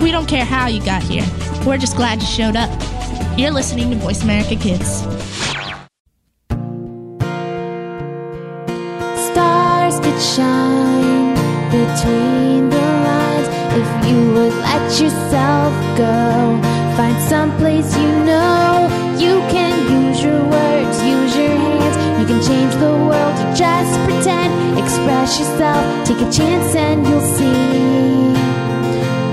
We don't care how you got here. We're just glad you showed up. You're listening to Voice America Kids. Stars could shine between the lines if you would let yourself go. Find someplace you know you can use your words, use your hands. You can change the world or just pretend. Express yourself, take a chance, and you'll see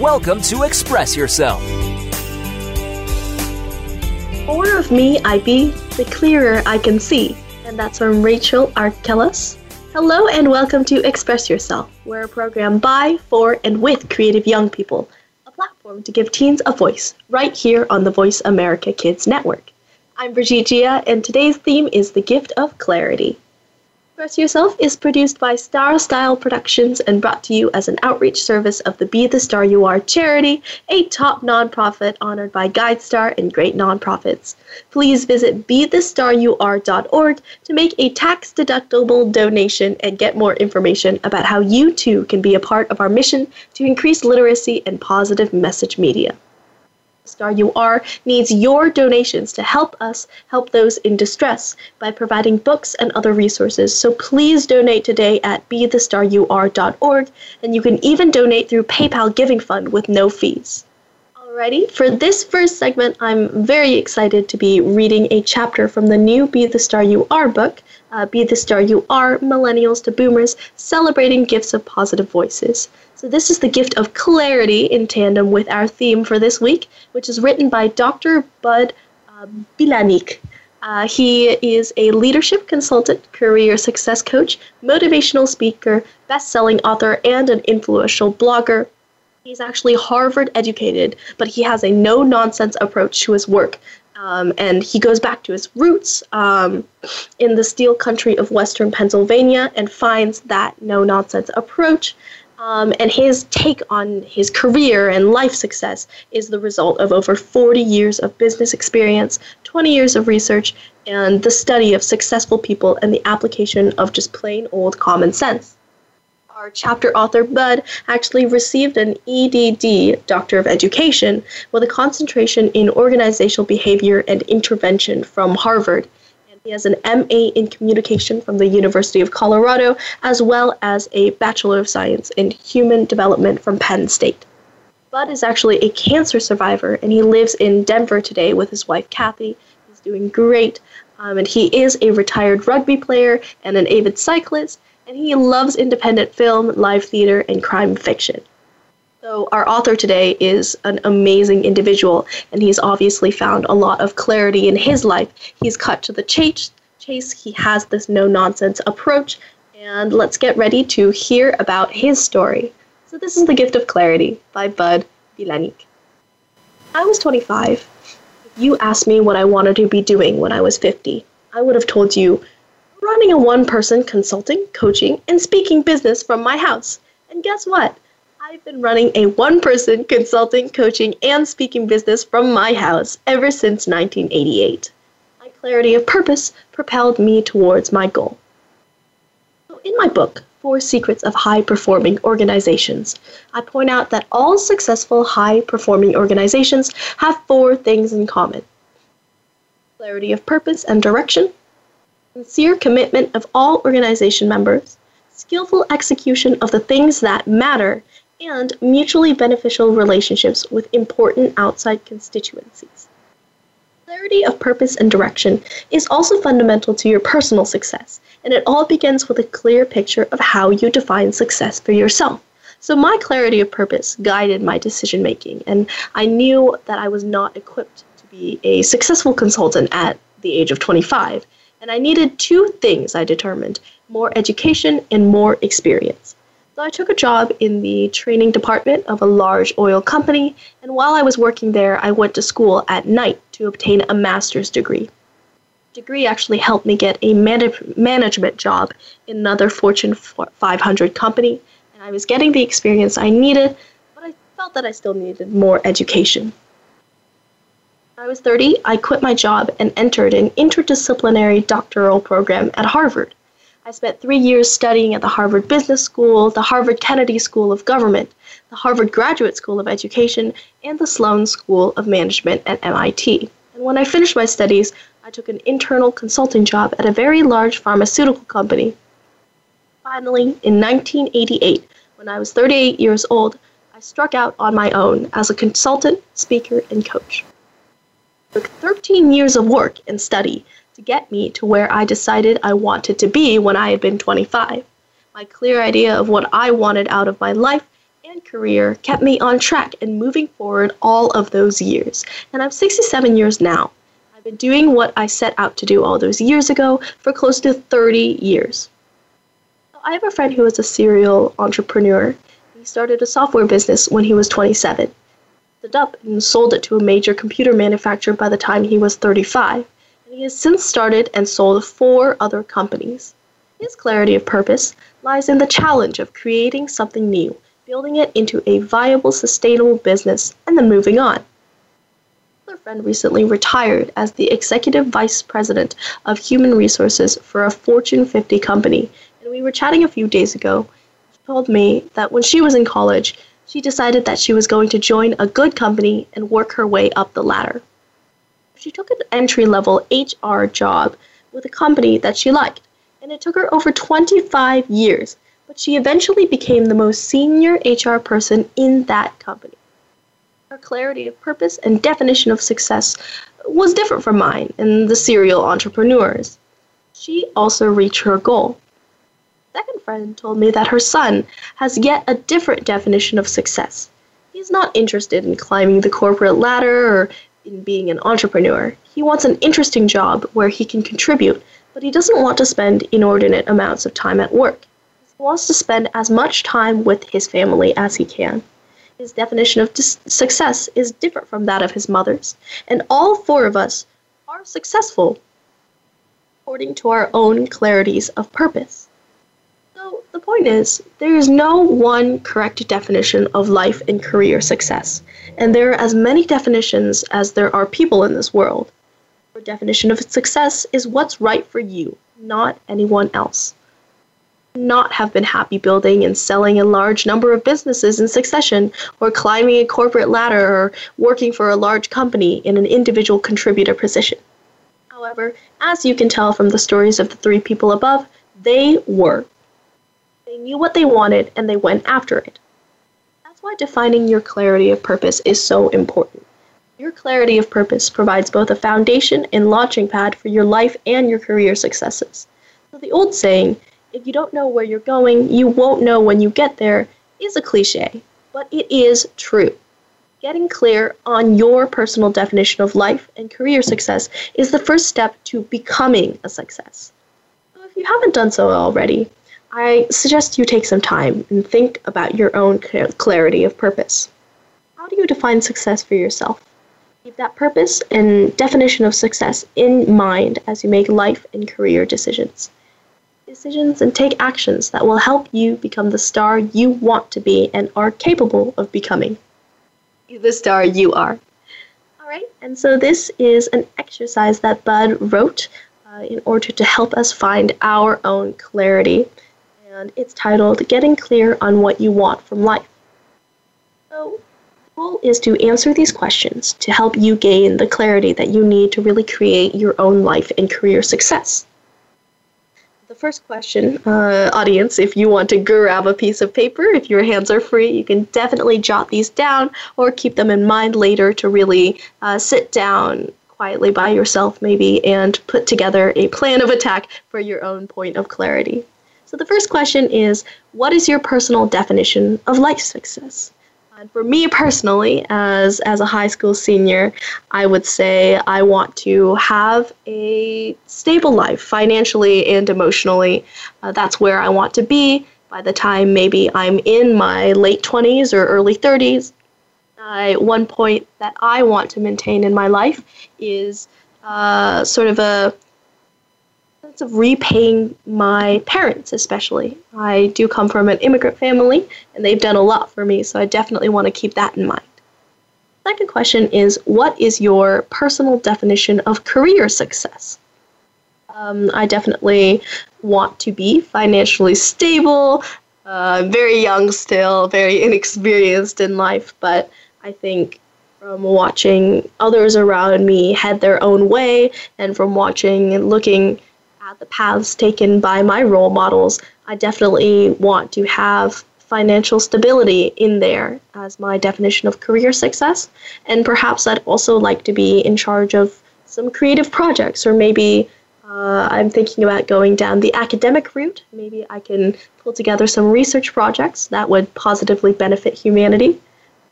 Welcome to Express Yourself. More of me I be, the clearer I can see. And that's from Rachel Arkellis. Hello and welcome to Express Yourself. We're a program by, for, and with creative young people. A platform to give teens a voice, right here on the Voice America Kids Network. I'm Brigitte Gia, and today's theme is the gift of clarity. Express Yourself is produced by Star Style Productions and brought to you as an outreach service of the Be the Star You Are charity, a top nonprofit honored by GuideStar and great nonprofits. Please visit BeTheStarYouAre.org to make a tax deductible donation and get more information about how you too can be a part of our mission to increase literacy and positive message media. Star You Are needs your donations to help us help those in distress by providing books and other resources. So please donate today at BeTheStarYouAre.org, and you can even donate through PayPal Giving Fund with no fees. Alrighty, for this first segment, I'm very excited to be reading a chapter from the new Be the Star You Are book, uh, Be the Star You Are Millennials to Boomers Celebrating Gifts of Positive Voices. So, this is the gift of clarity in tandem with our theme for this week, which is written by Dr. Bud uh, Bilanich. Uh, he is a leadership consultant, career success coach, motivational speaker, best selling author, and an influential blogger. He's actually Harvard educated, but he has a no nonsense approach to his work. Um, and he goes back to his roots um, in the steel country of Western Pennsylvania and finds that no nonsense approach. Um, and his take on his career and life success is the result of over 40 years of business experience, 20 years of research, and the study of successful people and the application of just plain old common sense our chapter author Bud actually received an EDD, Doctor of Education, with a concentration in organizational behavior and intervention from Harvard. And he has an MA in communication from the University of Colorado, as well as a Bachelor of Science in Human Development from Penn State. Bud is actually a cancer survivor, and he lives in Denver today with his wife Kathy. He's doing great. Um, and he is a retired rugby player and an avid cyclist, and he loves independent film, live theater, and crime fiction. So, our author today is an amazing individual, and he's obviously found a lot of clarity in his life. He's cut to the chase, chase. he has this no nonsense approach, and let's get ready to hear about his story. So, this is The Gift of Clarity by Bud Bilanich. I was 25. If you asked me what I wanted to be doing when I was 50, I would have told you running a one person consulting, coaching, and speaking business from my house. And guess what? I've been running a one person consulting, coaching, and speaking business from my house ever since 1988. My clarity of purpose propelled me towards my goal. So, in my book, Four Secrets of High Performing Organizations, I point out that all successful high performing organizations have four things in common clarity of purpose and direction, sincere commitment of all organization members, skillful execution of the things that matter, and mutually beneficial relationships with important outside constituencies. Clarity of purpose and direction is also fundamental to your personal success, and it all begins with a clear picture of how you define success for yourself. So, my clarity of purpose guided my decision making, and I knew that I was not equipped to be a successful consultant at the age of 25 and I needed two things, I determined more education and more experience. So I took a job in the training department of a large oil company, and while I was working there, I went to school at night to obtain a master's degree. Degree actually helped me get a management job in another Fortune 500 company, and I was getting the experience I needed, but I felt that I still needed more education. I was 30, I quit my job and entered an interdisciplinary doctoral program at Harvard. I spent three years studying at the Harvard Business School, the Harvard Kennedy School of Government, the Harvard Graduate School of Education, and the Sloan School of Management at MIT. And when I finished my studies, I took an internal consulting job at a very large pharmaceutical company. Finally, in 1988, when I was 38 years old, I struck out on my own as a consultant, speaker, and coach. Took 13 years of work and study to get me to where I decided I wanted to be when I had been 25. My clear idea of what I wanted out of my life and career kept me on track and moving forward all of those years. And I'm 67 years now. I've been doing what I set out to do all those years ago for close to 30 years. I have a friend who is a serial entrepreneur. He started a software business when he was 27, it up and sold it to a major computer manufacturer by the time he was 35 and he has since started and sold four other companies. His clarity of purpose lies in the challenge of creating something new, building it into a viable, sustainable business, and then moving on. Another friend recently retired as the executive vice president of human resources for a Fortune 50 company, and we were chatting a few days ago. She told me that when she was in college, she decided that she was going to join a good company and work her way up the ladder she took an entry level HR job with a company that she liked, and it took her over 25 years, but she eventually became the most senior HR person in that company. Her clarity of purpose and definition of success was different from mine and the serial entrepreneurs. She also reached her goal. Second friend told me that her son has yet a different definition of success. He's not interested in climbing the corporate ladder or in being an entrepreneur. He wants an interesting job where he can contribute, but he doesn't want to spend inordinate amounts of time at work. He wants to spend as much time with his family as he can. His definition of dis- success is different from that of his mother's, and all four of us are successful according to our own clarities of purpose. The point is, there is no one correct definition of life and career success, and there are as many definitions as there are people in this world. Your definition of success is what's right for you, not anyone else. Not have been happy building and selling a large number of businesses in succession, or climbing a corporate ladder, or working for a large company in an individual contributor position. However, as you can tell from the stories of the three people above, they were they knew what they wanted and they went after it. That's why defining your clarity of purpose is so important. Your clarity of purpose provides both a foundation and launching pad for your life and your career successes. So the old saying, if you don't know where you're going, you won't know when you get there, is a cliche, but it is true. Getting clear on your personal definition of life and career success is the first step to becoming a success. So if you haven't done so already, I suggest you take some time and think about your own clarity of purpose. How do you define success for yourself? Keep that purpose and definition of success in mind as you make life and career decisions. Decisions and take actions that will help you become the star you want to be and are capable of becoming. The star you are. All right, and so this is an exercise that Bud wrote uh, in order to help us find our own clarity and it's titled Getting Clear on What You Want from Life. So, the goal is to answer these questions to help you gain the clarity that you need to really create your own life and career success. The first question, uh, audience, if you want to grab a piece of paper, if your hands are free, you can definitely jot these down or keep them in mind later to really uh, sit down quietly by yourself, maybe, and put together a plan of attack for your own point of clarity. So the first question is what is your personal definition of life success? And for me personally, as as a high school senior, I would say I want to have a stable life financially and emotionally. Uh, that's where I want to be. by the time maybe I'm in my late 20s or early 30s, I, one point that I want to maintain in my life is uh, sort of a of repaying my parents, especially. I do come from an immigrant family, and they've done a lot for me, so I definitely want to keep that in mind. Second question is What is your personal definition of career success? Um, I definitely want to be financially stable, uh, very young still, very inexperienced in life, but I think from watching others around me head their own way and from watching and looking at the paths taken by my role models, I definitely want to have financial stability in there as my definition of career success. And perhaps I'd also like to be in charge of some creative projects, or maybe uh, I'm thinking about going down the academic route. Maybe I can pull together some research projects that would positively benefit humanity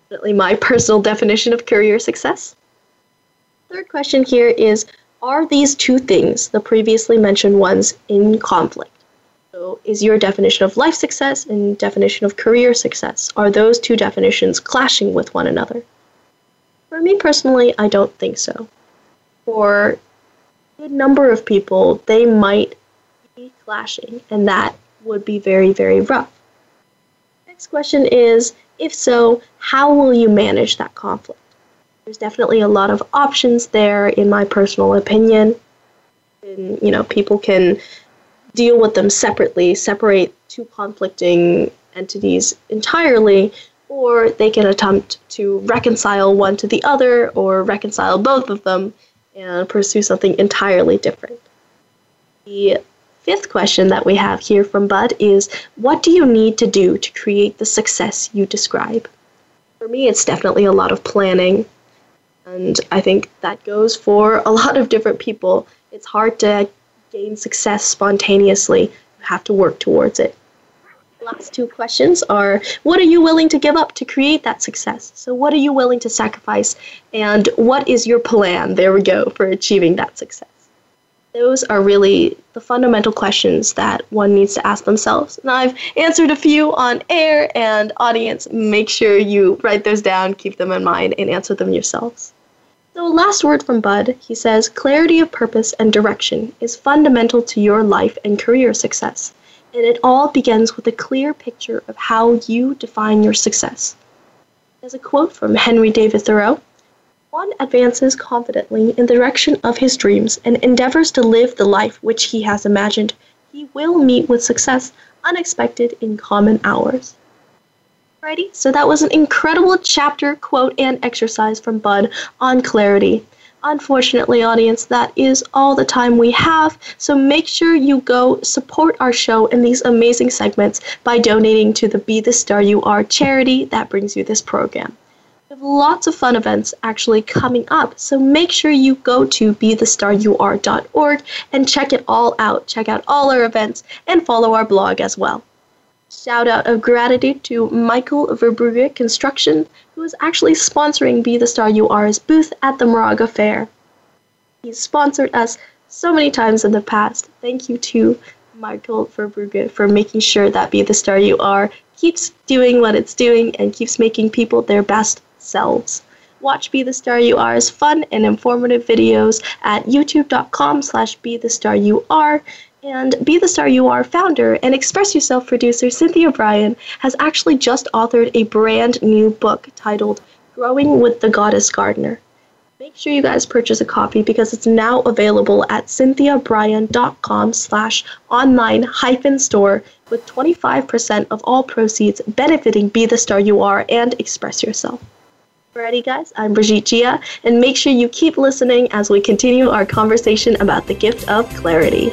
definitely my personal definition of career success. Third question here is Are these two things, the previously mentioned ones, in conflict? So, is your definition of life success and definition of career success, are those two definitions clashing with one another? For me personally, I don't think so. For a number of people, they might be clashing, and that would be very, very rough. Next question is if so, how will you manage that conflict? There's definitely a lot of options there, in my personal opinion. And, you know, people can deal with them separately, separate two conflicting entities entirely, or they can attempt to reconcile one to the other or reconcile both of them and pursue something entirely different. The fifth question that we have here from Bud is What do you need to do to create the success you describe? For me, it's definitely a lot of planning. And I think that goes for a lot of different people. It's hard to gain success spontaneously, you have to work towards it. Last two questions are What are you willing to give up to create that success? So, what are you willing to sacrifice? And what is your plan? There we go for achieving that success those are really the fundamental questions that one needs to ask themselves. And I've answered a few on air, and audience, make sure you write those down, keep them in mind, and answer them yourselves. So, last word from Bud, he says clarity of purpose and direction is fundamental to your life and career success, and it all begins with a clear picture of how you define your success. There's a quote from Henry David Thoreau one advances confidently in the direction of his dreams and endeavors to live the life which he has imagined, he will meet with success unexpected in common hours. Alrighty, so that was an incredible chapter, quote, and exercise from Bud on clarity. Unfortunately, audience, that is all the time we have. So make sure you go support our show in these amazing segments by donating to the Be the Star You Are charity that brings you this program We have lots of fun events actually coming up, so make sure you go to bethestaryouare.org and check it all out. Check out all our events and follow our blog as well. Shout out of gratitude to Michael Verbrugge Construction, who is actually sponsoring Be the Star You Are's booth at the Moraga Fair. He's sponsored us so many times in the past. Thank you to Michael Verbrugge for making sure that Be the Star You Are keeps doing what it's doing and keeps making people their best selves. Watch Be the Star You Are's fun and informative videos at youtube.com slash be the star you are. And Be the Star You Are founder and Express Yourself producer Cynthia Brian has actually just authored a brand new book titled Growing with the Goddess Gardener. Make sure you guys purchase a copy because it's now available at cynthiabrian.com slash online hyphen store with 25% of all proceeds benefiting Be the Star You Are and Express Yourself. Alrighty, guys, I'm Brigitte Gia, and make sure you keep listening as we continue our conversation about the gift of clarity.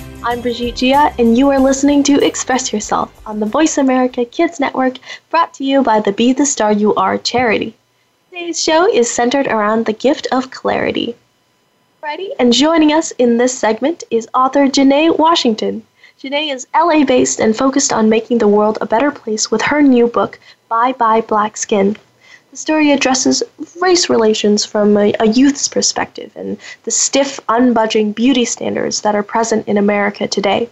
I'm Brigitte Gia, and you are listening to Express Yourself on the Voice America Kids Network, brought to you by the Be the Star You Are charity. Today's show is centered around the gift of clarity. Ready? And joining us in this segment is author Janae Washington. Janae is LA based and focused on making the world a better place with her new book, Bye Bye Black Skin. The story addresses race relations from a, a, youth's perspective and the stiff, unbudging beauty standards that are present in America today.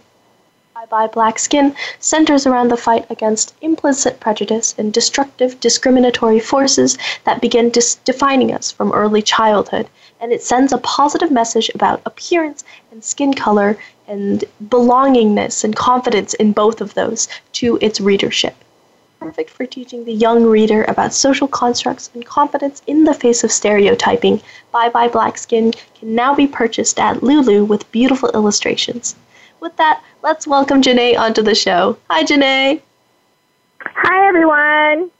Bye Bye Black Skin centers around the fight against implicit prejudice and destructive, discriminatory forces that begin dis- defining us from early childhood, and it sends a positive message about appearance and skin color and belongingness and confidence in both of those to its readership perfect for teaching the young reader about social constructs and confidence in the face of stereotyping. Bye Bye Black Skin can now be purchased at Lulu with beautiful illustrations. With that, let's welcome Janae onto the show. Hi, Janae. Hi, everyone.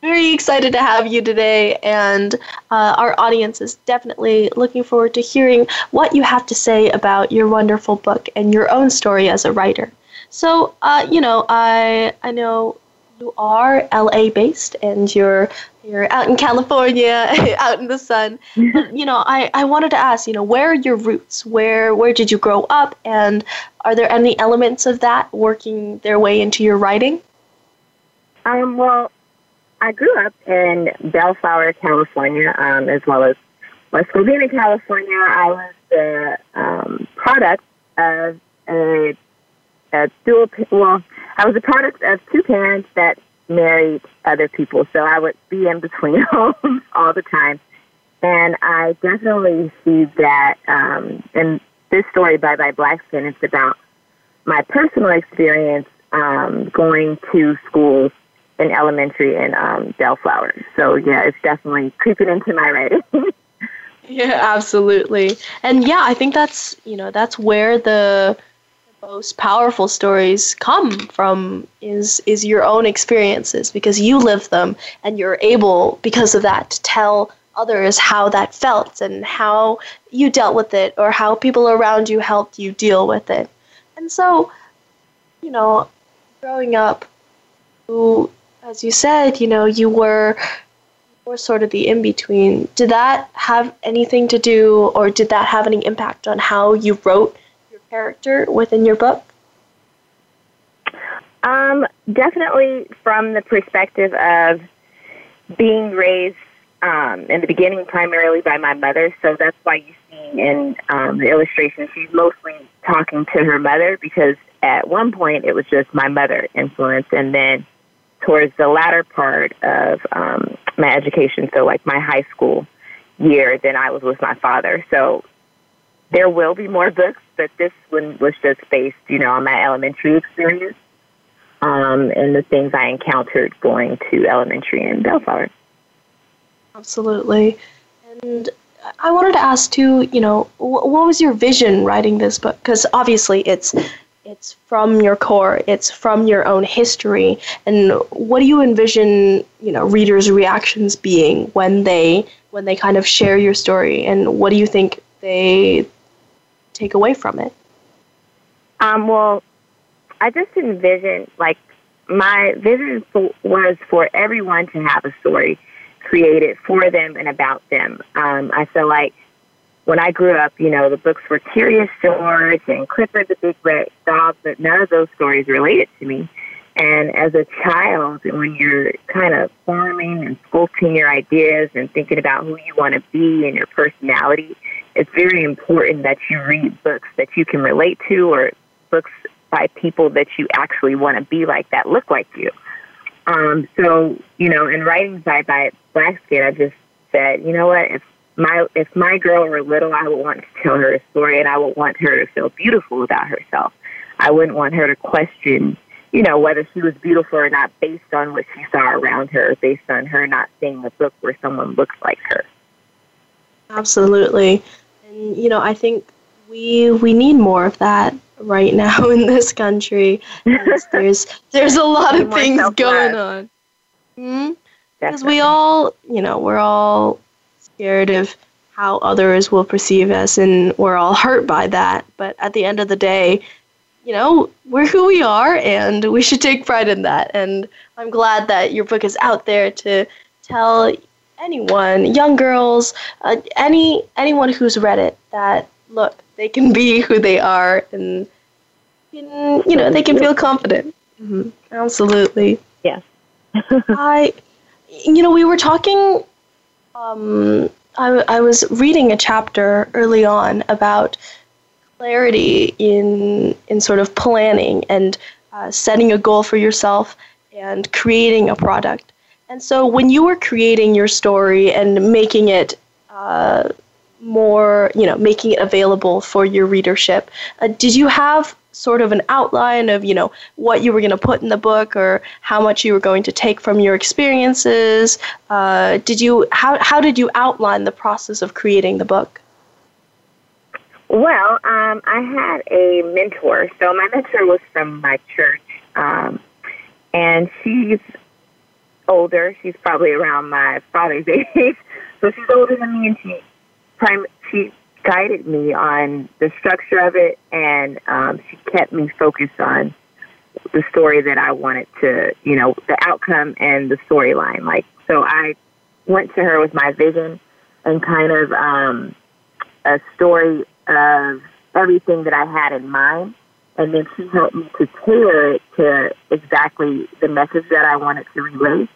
Very excited to have you today, and uh, our audience is definitely looking forward to hearing what you have to say about your wonderful book and your own story as a writer. So, uh, you know, I I know you are LA based and you're you're out in California, out in the sun. you know, I, I wanted to ask, you know, where are your roots? Where where did you grow up and are there any elements of that working their way into your writing? Um, well, I grew up in Bellflower, California, um, as well as West Covina, California. I was the um, product of a dual, well, I was a product of two parents that married other people, so I would be in between homes all the time. And I definitely see that um, in this story, Bye Bye Black Skin, it's about my personal experience um, going to schools in elementary in um, Bellflower. So, yeah, it's definitely creeping into my writing. yeah, absolutely. And yeah, I think that's, you know, that's where the most powerful stories come from is is your own experiences because you live them and you're able because of that to tell others how that felt and how you dealt with it or how people around you helped you deal with it. And so, you know, growing up, you, as you said, you know, you were were sort of the in between. Did that have anything to do, or did that have any impact on how you wrote character within your book? Um, definitely from the perspective of being raised um, in the beginning primarily by my mother. So that's why you see in um, the illustration she's mostly talking to her mother because at one point it was just my mother influence, and then towards the latter part of um, my education, so like my high school year, then I was with my father. So there will be more books, but this one was just based, you know, on my elementary experience um, and the things I encountered going to elementary in Bellflower. Absolutely. And I wanted to ask too, you know, what was your vision writing this book? Because obviously it's it's from your core, it's from your own history, and what do you envision, you know, readers' reactions being when they when they kind of share your story, and what do you think they take away from it? Um, well, I just envision like my vision for, was for everyone to have a story created for them and about them. Um, I feel like when I grew up, you know, the books were Curious George and Clifford the Big Red Dog, but none of those stories related to me. And as a child, when you're kind of forming and sculpting your ideas and thinking about who you want to be and your personality, it's very important that you read books that you can relate to or books by people that you actually want to be like that look like you. Um, so, you know, in writing Bye Bye Blackskin, I just said, you know what, if my if my girl were little, I would want to tell her a story and I would want her to feel beautiful about herself. I wouldn't want her to question, you know, whether she was beautiful or not based on what she saw around her, based on her not seeing a book where someone looks like her. Absolutely. And you know, I think we we need more of that right now in this country. there's there's a lot of things going on. Mm-hmm. Because we all, you know, we're all scared of how others will perceive us, and we're all hurt by that. But at the end of the day, you know, we're who we are, and we should take pride in that. And I'm glad that your book is out there to tell anyone, young girls, uh, any anyone who's read it, that look, they can be who they are, and can, you know, they can feel confident. Mm-hmm. Absolutely. Yes. I, you know, we were talking. Um, I, I was reading a chapter early on about clarity in in sort of planning and uh, setting a goal for yourself and creating a product. And so, when you were creating your story and making it uh, more, you know, making it available for your readership, uh, did you have sort of an outline of, you know, what you were going to put in the book or how much you were going to take from your experiences? Uh, did you how how did you outline the process of creating the book? Well, um, I had a mentor. So my mentor was from my church, um, and she's older. She's probably around my father's age, so she's older than me, and she prim- she guided me on the structure of it, and um, she kept me focused on the story that I wanted to, you know, the outcome and the storyline. Like, so I went to her with my vision and kind of um, a story of everything that I had in mind. And then she helped me to tailor it to exactly the message that I wanted to relay.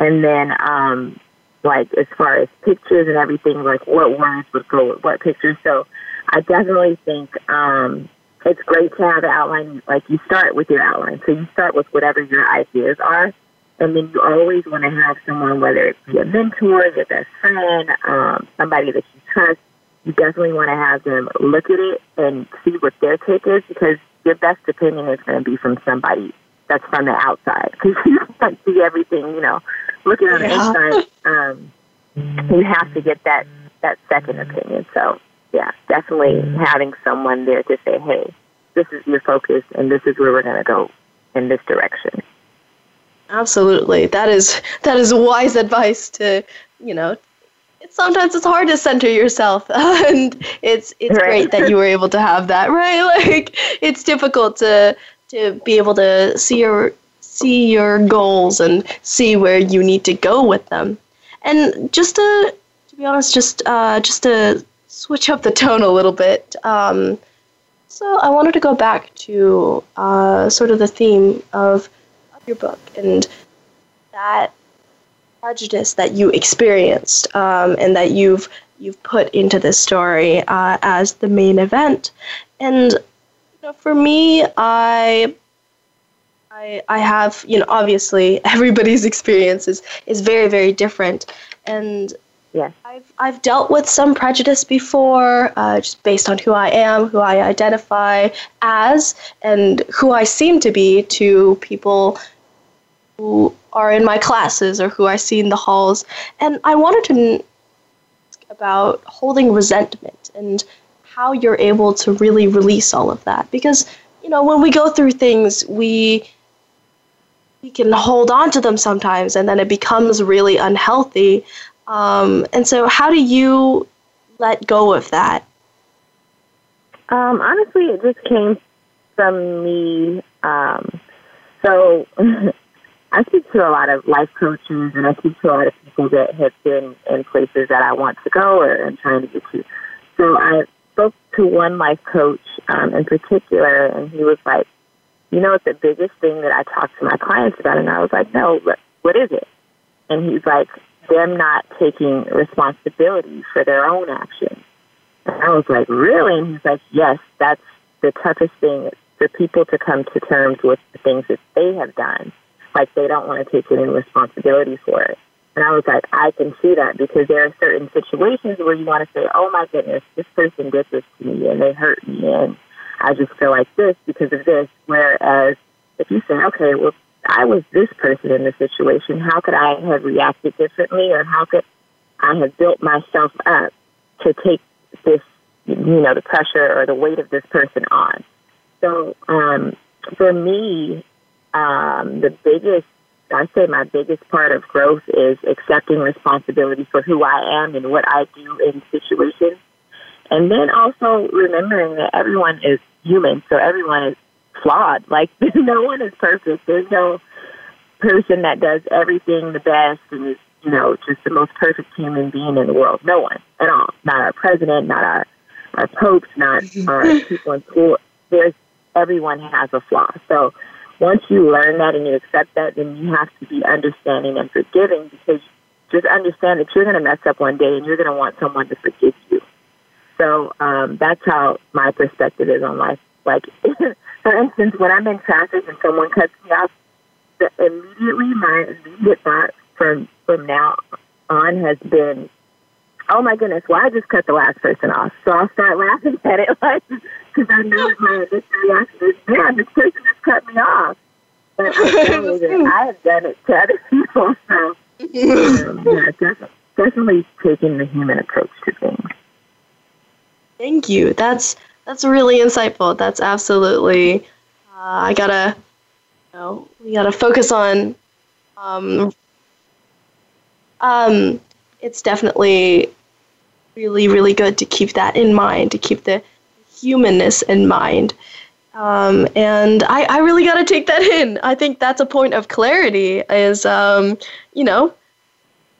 And then um, like as far as pictures and everything, like what words would go with what pictures. So I definitely think um, it's great to have the outline. Like you start with your outline, so you start with whatever your ideas are, and then you always want to have someone, whether it be a mentor, your best friend, um, somebody that you trust. You definitely want to have them look at it and see what their take is, because your best opinion is going to be from somebody that's from the outside, because you can't see everything, you know looking on the inside, um, you have to get that that second opinion. So yeah, definitely having someone there to say, hey, this is your focus, and this is where we're going to go in this direction. Absolutely, that is that is wise advice to you know. Sometimes it's hard to center yourself, and it's it's right. great that you were able to have that. Right, like it's difficult to to be able to see your see your goals and see where you need to go with them. And just to, to be honest, just uh, just to switch up the tone a little bit. Um, so I wanted to go back to uh, sort of the theme of, of your book and that prejudice that you experienced um, and that you've you've put into this story uh, as the main event. And you know, for me, I I, I have, you know, obviously everybody's experience is, is very, very different. And yeah. I've, I've dealt with some prejudice before, uh, just based on who I am, who I identify as, and who I seem to be to people who are in my classes or who I see in the halls. And I wanted to ask about holding resentment and how you're able to really release all of that. Because, you know, when we go through things, we we can hold on to them sometimes and then it becomes really unhealthy. Um, and so, how do you let go of that? Um, honestly, it just came from me. Um, so, I speak to a lot of life coaches and I speak to a lot of people that have been in places that I want to go or am trying to get to. So I spoke to one life coach um, in particular, and he was like, you know, it's the biggest thing that I talk to my clients about. And I was like, no, what is it? And he's like, them not taking responsibility for their own actions. And I was like, really? And he's like, yes, that's the toughest thing for people to come to terms with the things that they have done. Like they don't want to take any responsibility for it. And I was like, I can see that because there are certain situations where you want to say, oh my goodness, this person did this to me and they hurt me and I just feel like this because of this. Whereas if you say, okay, well, I was this person in the situation, how could I have reacted differently or how could I have built myself up to take this, you know, the pressure or the weight of this person on? So um, for me, um, the biggest I say my biggest part of growth is accepting responsibility for who I am and what I do in situations. And then also remembering that everyone is human, so everyone is flawed. Like, no one is perfect. There's no person that does everything the best and is, you know, just the most perfect human being in the world. No one at all. Not our president, not our, our popes, not our people in school. There's, everyone has a flaw. So, once you learn that and you accept that, then you have to be understanding and forgiving because just understand that you're going to mess up one day and you're going to want someone to forgive you. So um, that's how my perspective is on life. Like, for instance, when I'm in traffic and someone cuts me off, the, immediately my immediate thought from from now on has been, "Oh my goodness, well I just cut the last person off." So I'll start laughing at it, like because I know my initial reaction is, "Man, this person just cut me off." But I, I have done it to other people, so um, yeah, definitely, definitely taking the human approach to things. Thank you. That's that's really insightful. That's absolutely. Uh, I gotta, you know, we gotta focus on. Um, um, it's definitely really, really good to keep that in mind, to keep the humanness in mind. Um, and I, I really got to take that in. I think that's a point of clarity is, um, you know,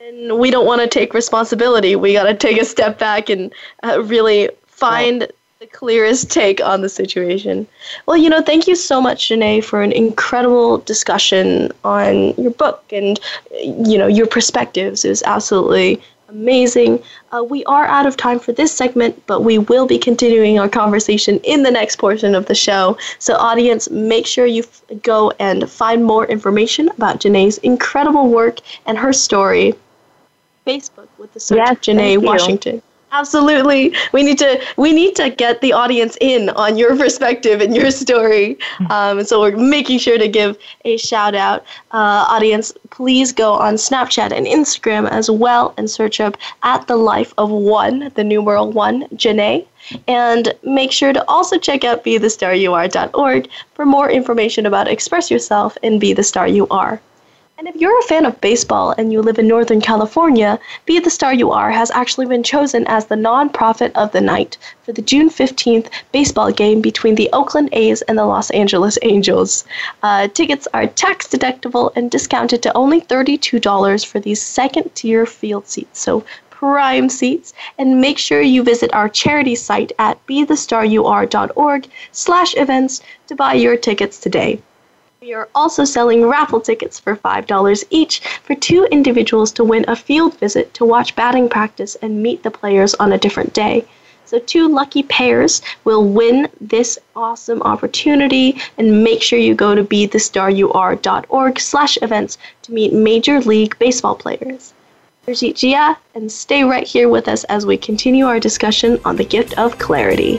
and we don't want to take responsibility. We got to take a step back and uh, really find the clearest take on the situation. Well, you know, thank you so much, Janae, for an incredible discussion on your book and, you know, your perspectives. It was absolutely amazing. Uh, we are out of time for this segment, but we will be continuing our conversation in the next portion of the show. So, audience, make sure you f- go and find more information about Janae's incredible work and her story. Facebook with the search yes, Janae Washington. Absolutely. We need to we need to get the audience in on your perspective and your story. Um, and so we're making sure to give a shout out. Uh, audience, please go on Snapchat and Instagram as well and search up at the life of one, the numeral one, Janae. And make sure to also check out be the star bethestaryouare.org for more information about Express Yourself and Be the Star You Are. And if you're a fan of baseball and you live in Northern California, Be the Star You Are has actually been chosen as the nonprofit of the night for the June 15th baseball game between the Oakland A's and the Los Angeles Angels. Uh, tickets are tax deductible and discounted to only $32 for these second tier field seats. So prime seats and make sure you visit our charity site at bethestaryouare.org slash events to buy your tickets today. We are also selling raffle tickets for $5 each for two individuals to win a field visit to watch batting practice and meet the players on a different day. So two lucky pairs will win this awesome opportunity and make sure you go to bethestaryouare.org slash events to meet Major League Baseball players. Gia, and stay right here with us as we continue our discussion on the gift of clarity.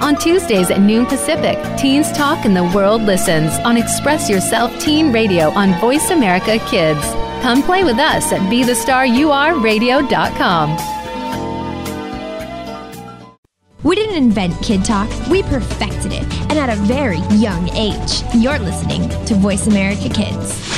On Tuesdays at noon Pacific, teens talk and the world listens on Express Yourself Teen Radio on Voice America Kids. Come play with us at BeTheStarURadio.com. We didn't invent Kid Talk, we perfected it, and at a very young age. You're listening to Voice America Kids.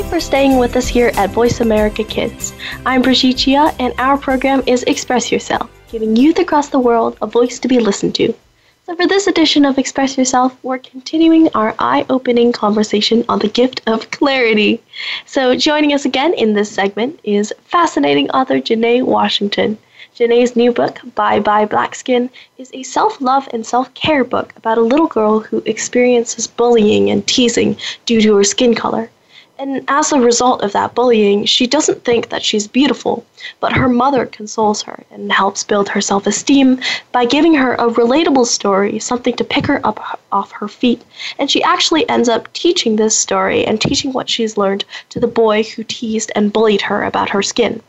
You for staying with us here at Voice America Kids. I'm Brigitte Chia, and our program is Express Yourself, giving youth across the world a voice to be listened to. So, for this edition of Express Yourself, we're continuing our eye opening conversation on the gift of clarity. So, joining us again in this segment is fascinating author Janae Washington. Janae's new book, Bye Bye Blackskin, is a self love and self care book about a little girl who experiences bullying and teasing due to her skin color. And as a result of that bullying, she doesn't think that she's beautiful, but her mother consoles her and helps build her self esteem by giving her a relatable story, something to pick her up off her feet. And she actually ends up teaching this story and teaching what she's learned to the boy who teased and bullied her about her skin.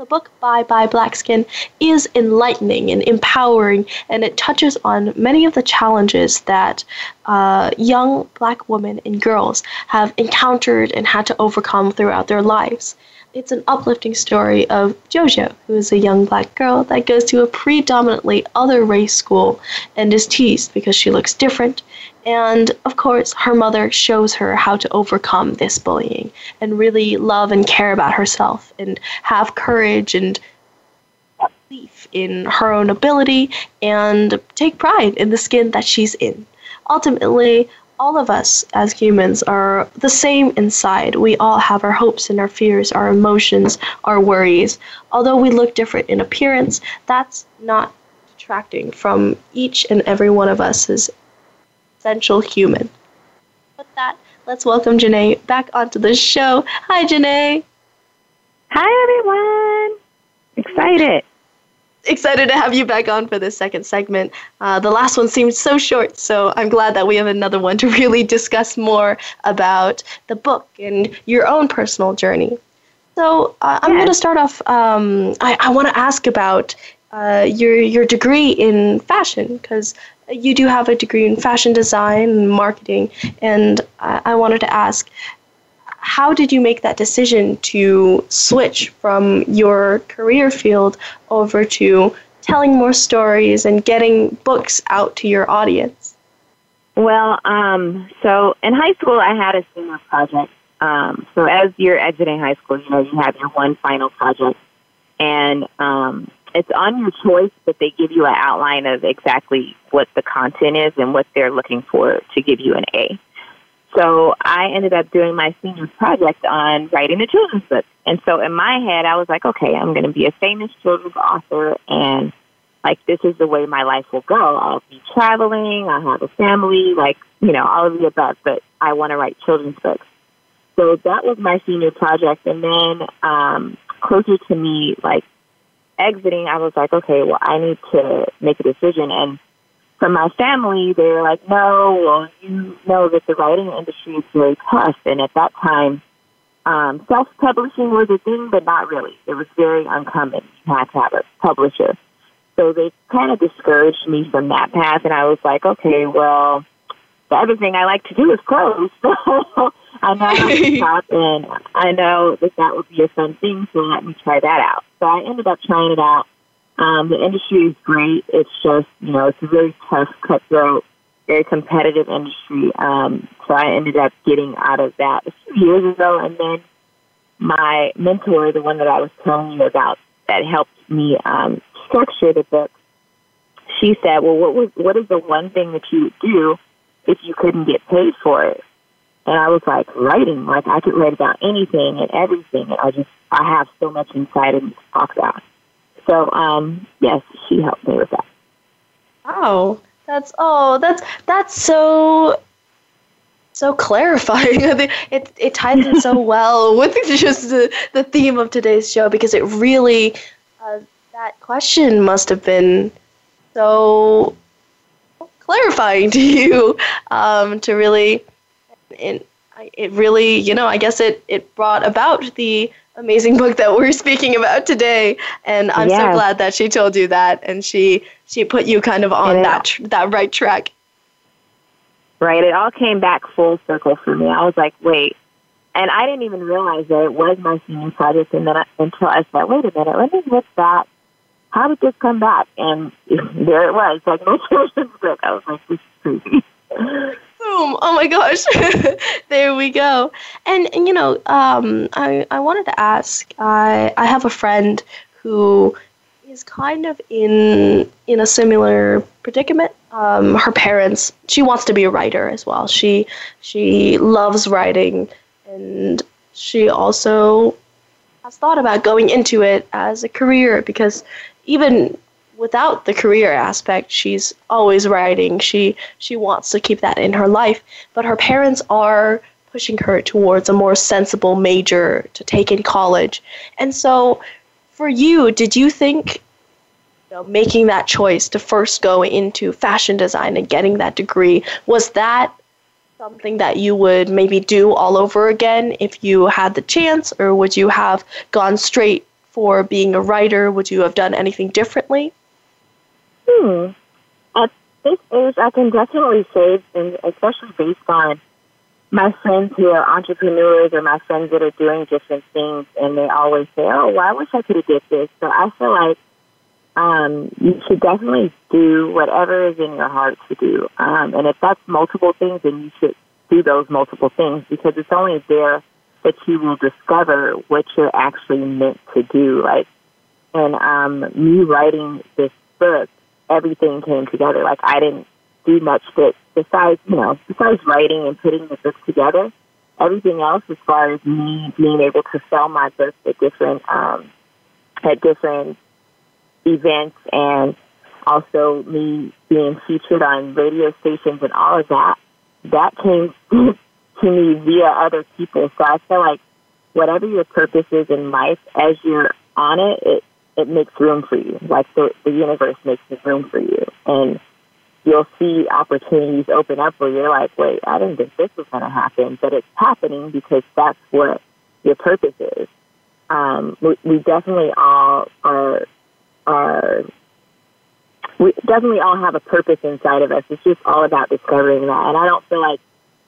The book Bye Bye Blackskin is enlightening and empowering, and it touches on many of the challenges that uh, young black women and girls have encountered and had to overcome throughout their lives. It's an uplifting story of JoJo, who is a young black girl that goes to a predominantly other race school and is teased because she looks different and of course, her mother shows her how to overcome this bullying and really love and care about herself and have courage and belief in her own ability and take pride in the skin that she's in. Ultimately, all of us as humans are the same inside. We all have our hopes and our fears, our emotions, our worries. Although we look different in appearance, that's not detracting from each and every one of us's essential human. With that, let's welcome Janae back onto the show. Hi, Janae. Hi, everyone. Excited. Excited to have you back on for this second segment. Uh, the last one seemed so short, so I'm glad that we have another one to really discuss more about the book and your own personal journey. So uh, I'm yes. going to start off. Um, I, I want to ask about uh, your your degree in fashion because you do have a degree in fashion design and marketing, and I, I wanted to ask, how did you make that decision to switch from your career field over to telling more stories and getting books out to your audience? Well, um, so in high school, I had a senior project. Um, so as you're exiting high school, you know, you have your one final project. And um, it's on your choice, but they give you an outline of exactly what the content is and what they're looking for to give you an A. So I ended up doing my senior project on writing a children's book. And so in my head, I was like, okay, I'm going to be a famous children's author and like this is the way my life will go. I'll be traveling, I'll have a family, like, you know, all of the above, but I want to write children's books. So that was my senior project. And then um, closer to me, like exiting, I was like, okay, well, I need to make a decision. And from my family, they were like, no, well, you know that the writing industry is very tough. And at that time, um, self-publishing was a thing, but not really. It was very uncommon. You had to have a publisher. So they kind of discouraged me from that path. And I was like, okay, well, the other thing I like to do is clothes. So I know how to shop, and I know that that would be a fun thing. So let me try that out. So I ended up trying it out. Um, the industry is great. It's just you know it's a very tough, cutthroat, very competitive industry. Um, so I ended up getting out of that a few years ago, and then my mentor, the one that I was telling you about, that helped me um, structure the book. She said, "Well, what was what is the one thing that you would do if you couldn't get paid for it?" And I was like writing, like I could write about anything and everything. And I just, I have so much inside and talk about. So, um, yes, she helped me with that. Wow, that's oh, that's that's so so clarifying. it it ties in so well with just the, the theme of today's show because it really uh, that question must have been so clarifying to you um, to really it, it really you know I guess it it brought about the amazing book that we're speaking about today and I'm yes. so glad that she told you that and she she put you kind of on that tr- that right track right? It all came back full circle for me. I was like, wait. And I didn't even realize that it was my senior project and then I, until I said, wait a minute, let me look back. How did this come back? And there it was, like my children's book. I was like, this is crazy. Boom! Oh my gosh, there we go. And, and you know, um, I I wanted to ask. I I have a friend who is kind of in in a similar predicament. Um, her parents, she wants to be a writer as well. She she loves writing, and she also has thought about going into it as a career because even without the career aspect, she's always writing. She she wants to keep that in her life, but her parents are pushing her towards a more sensible major to take in college. And so for you, did you think you know, making that choice to first go into fashion design and getting that degree was that something that you would maybe do all over again if you had the chance or would you have gone straight for being a writer would you have done anything differently hmm at this age i can definitely say especially based on my friends who are entrepreneurs or my friends that are doing different things and they always say, Oh, well, I wish I could have did this. So I feel like um, you should definitely do whatever is in your heart to do. Um, and if that's multiple things, then you should do those multiple things because it's only there that you will discover what you're actually meant to do. Like, and um, me writing this book, everything came together. Like, I didn't do much but besides, you know, besides writing and putting the book together, everything else as far as me being able to sell my book at different, um, at different events and also me being featured on radio stations and all of that, that came to me via other people. So I feel like whatever your purpose is in life, as you're on it, it, it makes room for you. Like the, the universe makes room for you. And you'll see opportunities open up where you're like, wait, I didn't think this was going to happen, but it's happening because that's what your purpose is. Um, we, we definitely all are are we definitely all have a purpose inside of us. It's just all about discovering that. And I don't feel like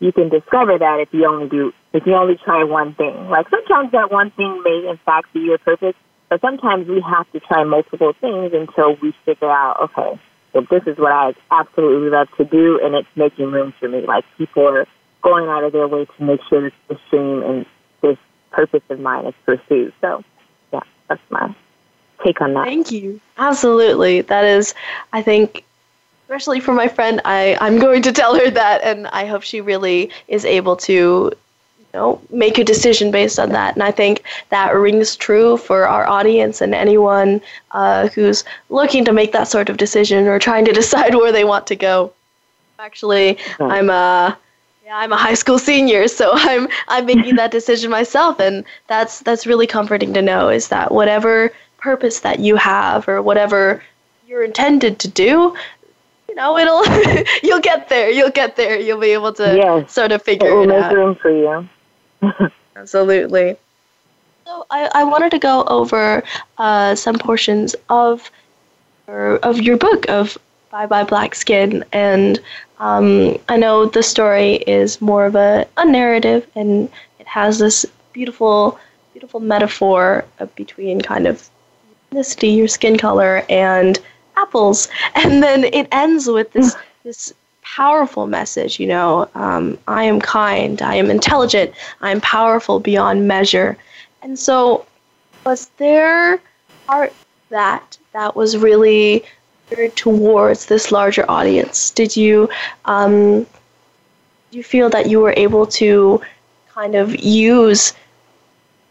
you can discover that if you only do if you only try one thing. Like sometimes that one thing may in fact be your purpose, but sometimes we have to try multiple things until we figure out, okay, well this is what I absolutely love to do and it's making room for me. Like people are going out of their way to make sure that this dream and this purpose of mine is pursued. So yeah, that's my take on that. Thank you. Absolutely. That is, I think, especially for my friend, I, I'm going to tell her that, and I hope she really is able to you know, make a decision based on that. And I think that rings true for our audience and anyone uh, who's looking to make that sort of decision or trying to decide where they want to go. Actually, I'm a yeah, I'm a high school senior, so I'm I'm making that decision myself, and that's that's really comforting to know. Is that whatever purpose that you have or whatever you're intended to do, you know, it'll you'll get there. You'll get there. You'll be able to yes, sort of figure it, will it make out. room for you. Absolutely. So I, I wanted to go over uh, some portions of or, of your book of Bye Bye Black Skin, and um, I know the story is more of a, a narrative, and it has this beautiful beautiful metaphor between kind of ethnicity, your skin color, and apples. And then it ends with this this powerful message. You know, um, I am kind, I am intelligent, I am powerful beyond measure. And so, was there art that that was really geared towards this larger audience? Did you um, you feel that you were able to kind of use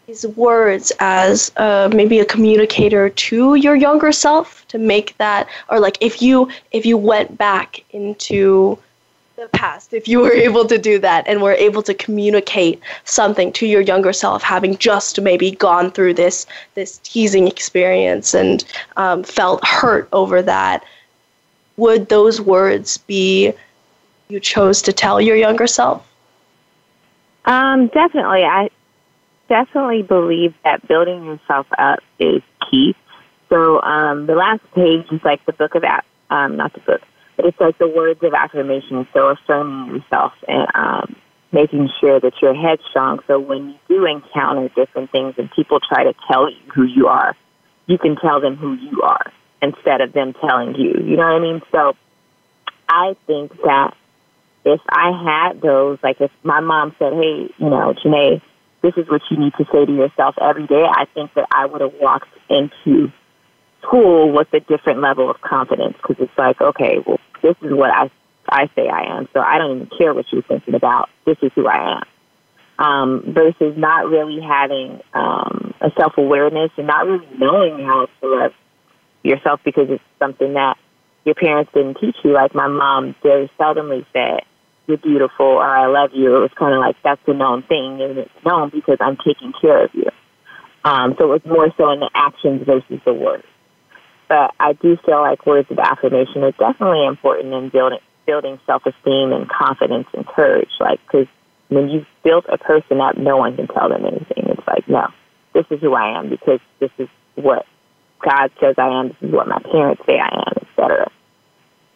these words as uh, maybe a communicator to your younger self to make that or like if you if you went back into the past if you were able to do that and were able to communicate something to your younger self having just maybe gone through this this teasing experience and um, felt hurt over that would those words be you chose to tell your younger self? Um, definitely. I definitely believe that building yourself up is key so um, the last page is like the book of um, not the book but it's like the words of affirmation, so affirming yourself and um, making sure that you're headstrong. So when you do encounter different things and people try to tell you who you are, you can tell them who you are instead of them telling you. You know what I mean? So I think that if I had those, like if my mom said, hey, you know, Janae, this is what you need to say to yourself every day, I think that I would have walked into school with a different level of confidence because it's like, okay, well, this is what I I say I am, so I don't even care what you're thinking about. This is who I am. Um, versus not really having um, a self awareness and not really knowing how to love yourself because it's something that your parents didn't teach you. Like my mom very seldomly said, "You're beautiful" or "I love you." It was kind of like that's a known thing, and it's known because I'm taking care of you. Um, so it was more so in the actions versus the words but I do feel like words of affirmation are definitely important in building building self esteem and confidence and courage. Like, because when you've built a person up, no one can tell them anything. It's like, no, this is who I am because this is what God says I am. This is what my parents say I am, etc.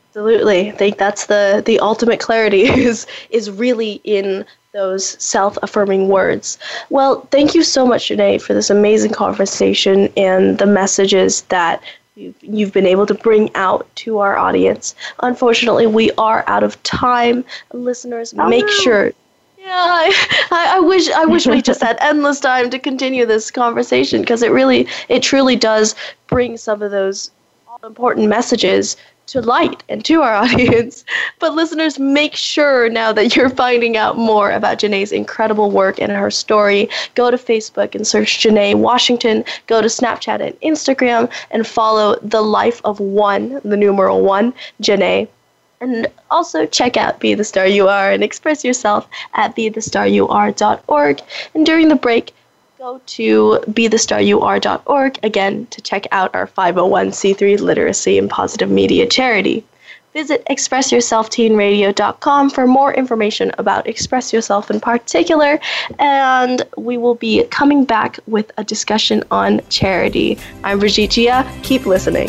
Absolutely, I think that's the the ultimate clarity is is really in those self affirming words. Well, thank you so much, Janae, for this amazing conversation and the messages that you've, you've been able to bring out to our audience. Unfortunately, we are out of time. Listeners, oh, make no. sure. Yeah, I, I, I wish I wish we just had endless time to continue this conversation because it really, it truly does bring some of those important messages to light and to our audience. But listeners, make sure now that you're finding out more about Janae's incredible work and her story, go to Facebook and search Janae Washington, go to Snapchat and Instagram and follow The Life of One, the numeral one, Janae. And also check out Be the Star You Are and express yourself at BeTheStarYouAre.org. And during the break, go to BeTheStarYouAre.org again to check out our 501c3 literacy and positive media charity. Visit ExpressYourselfTeenRadio.com for more information about Express Yourself in particular, and we will be coming back with a discussion on charity. I'm Brigitte Gia. Keep listening.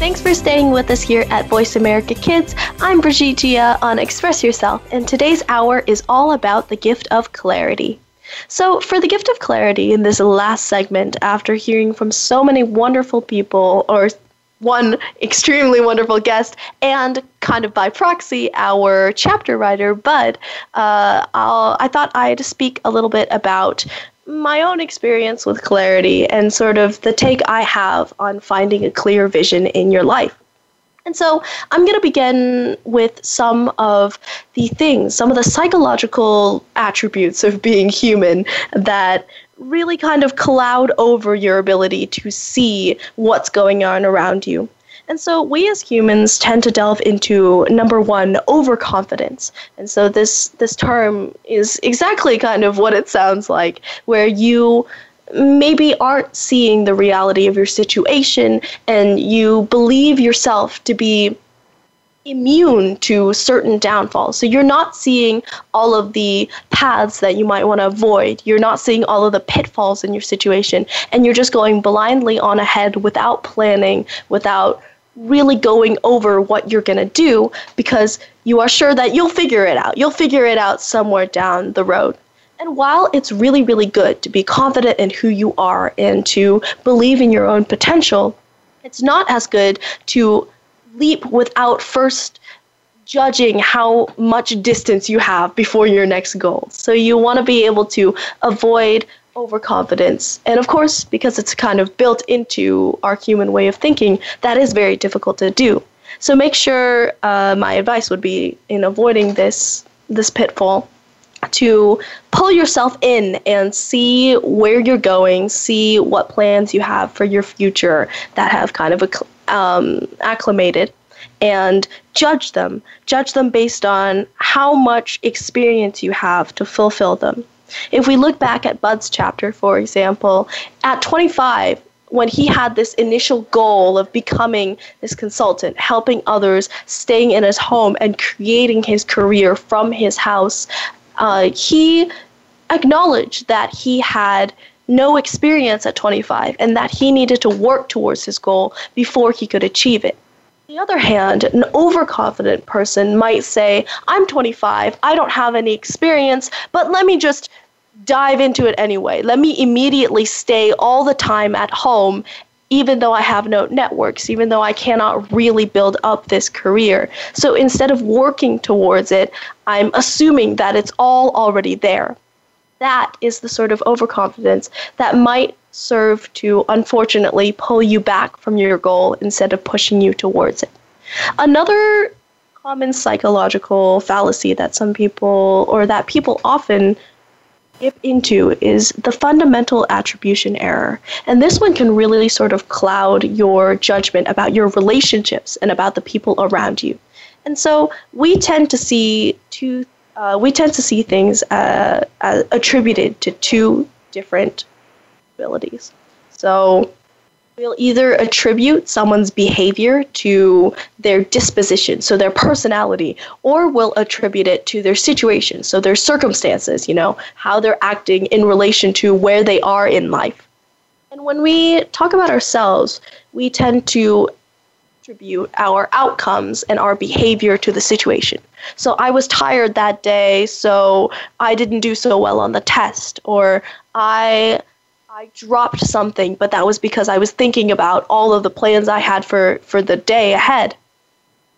Thanks for staying with us here at Voice America Kids. I'm Brigitte Gia on Express Yourself, and today's hour is all about the gift of clarity. So, for the gift of clarity in this last segment, after hearing from so many wonderful people, or one extremely wonderful guest, and kind of by proxy, our chapter writer, Bud, uh, i thought I'd speak a little bit about my own experience with clarity and sort of the take I have on finding a clear vision in your life. And so I'm going to begin with some of the things, some of the psychological attributes of being human that really kind of cloud over your ability to see what's going on around you. And so we as humans tend to delve into number one, overconfidence. And so this this term is exactly kind of what it sounds like, where you maybe aren't seeing the reality of your situation and you believe yourself to be immune to certain downfalls. So you're not seeing all of the paths that you might want to avoid. You're not seeing all of the pitfalls in your situation. And you're just going blindly on ahead without planning, without really going over what you're going to do because you are sure that you'll figure it out. You'll figure it out somewhere down the road. And while it's really, really good to be confident in who you are and to believe in your own potential, it's not as good to leap without first judging how much distance you have before your next goal. So you want to be able to avoid overconfidence. And of course, because it's kind of built into our human way of thinking, that is very difficult to do. So make sure uh, my advice would be in avoiding this this pitfall to pull yourself in and see where you're going, see what plans you have for your future that have kind of um, acclimated, and judge them. Judge them based on how much experience you have to fulfill them. If we look back at Bud's chapter, for example, at 25, when he had this initial goal of becoming this consultant, helping others, staying in his home, and creating his career from his house, uh, he acknowledged that he had no experience at 25 and that he needed to work towards his goal before he could achieve it. The other hand, an overconfident person might say, I'm 25, I don't have any experience, but let me just dive into it anyway. Let me immediately stay all the time at home, even though I have no networks, even though I cannot really build up this career. So instead of working towards it, I'm assuming that it's all already there. That is the sort of overconfidence that might serve to unfortunately pull you back from your goal instead of pushing you towards it. Another common psychological fallacy that some people or that people often dip into is the fundamental attribution error. And this one can really sort of cloud your judgment about your relationships and about the people around you. And so we tend to see two uh, we tend to see things uh, uh, attributed to two different abilities. So we'll either attribute someone's behavior to their disposition, so their personality, or we'll attribute it to their situation, so their circumstances, you know, how they're acting in relation to where they are in life. And when we talk about ourselves, we tend to attribute our outcomes and our behavior to the situation. So I was tired that day, so I didn't do so well on the test, or I I dropped something, but that was because I was thinking about all of the plans I had for, for the day ahead.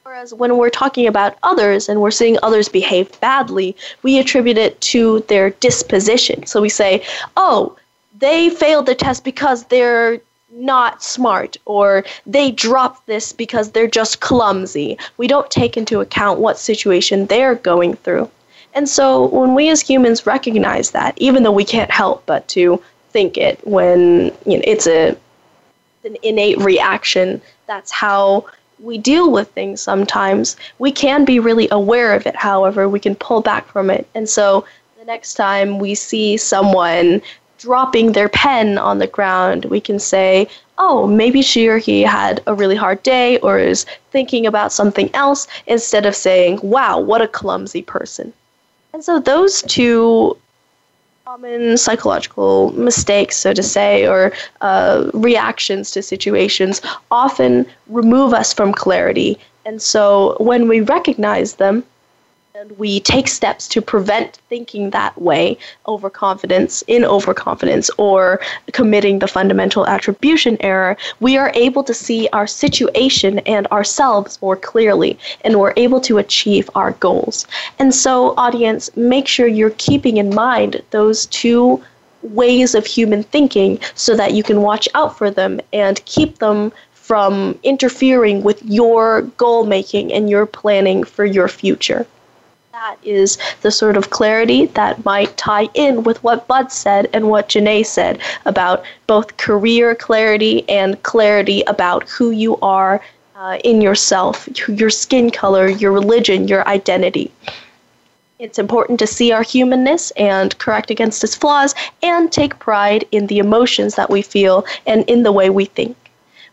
Whereas when we're talking about others and we're seeing others behave badly, we attribute it to their disposition. So we say, oh, they failed the test because they're not smart or they dropped this because they're just clumsy. We don't take into account what situation they're going through. And so when we as humans recognize that, even though we can't help but to think it when you know it's a an innate reaction. That's how we deal with things sometimes. We can be really aware of it, however, we can pull back from it. And so the next time we see someone dropping their pen on the ground, we can say, oh, maybe she or he had a really hard day or is thinking about something else instead of saying, wow, what a clumsy person. And so those two common psychological mistakes, so to say, or uh, reactions to situations often remove us from clarity. And so when we recognize them, and we take steps to prevent thinking that way, overconfidence, in overconfidence, or committing the fundamental attribution error, we are able to see our situation and ourselves more clearly, and we're able to achieve our goals. And so, audience, make sure you're keeping in mind those two ways of human thinking so that you can watch out for them and keep them from interfering with your goal making and your planning for your future. That is the sort of clarity that might tie in with what Bud said and what Janae said about both career clarity and clarity about who you are uh, in yourself, your skin color, your religion, your identity. It's important to see our humanness and correct against its flaws and take pride in the emotions that we feel and in the way we think.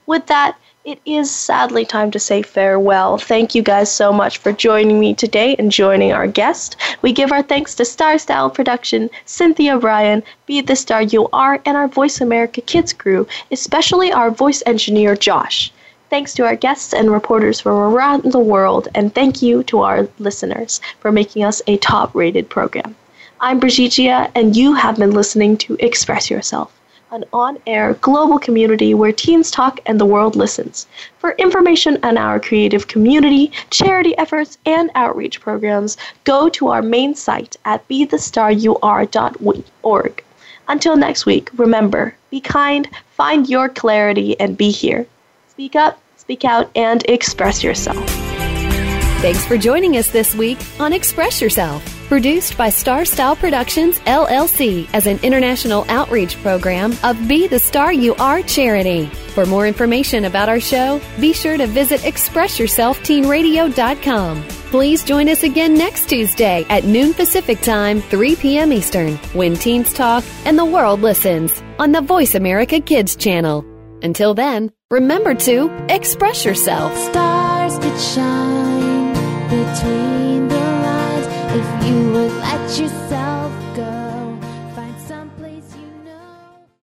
With that, it is sadly time to say farewell. Thank you guys so much for joining me today and joining our guest. We give our thanks to Star Style Production, Cynthia Brian, Be the Star You Are, and our Voice America Kids crew, especially our voice engineer, Josh. Thanks to our guests and reporters from around the world, and thank you to our listeners for making us a top rated program. I'm Brigitte, and you have been listening to Express Yourself, an on air global community where teens talk and the world listens. For information on our creative community, charity efforts, and outreach programs, go to our main site at BeTheStarYouAre.org. Until next week, remember be kind, find your clarity, and be here. Speak up, speak out, and express yourself. Thanks for joining us this week on Express Yourself, produced by Star Style Productions LLC as an international outreach program of Be the Star You Are charity. For more information about our show, be sure to visit ExpressYourselfTeenRadio.com. Please join us again next Tuesday at noon Pacific Time, 3 p.m. Eastern, when teens talk and the world listens on the Voice America Kids channel. Until then, remember to express yourself. Stars could shine between yourself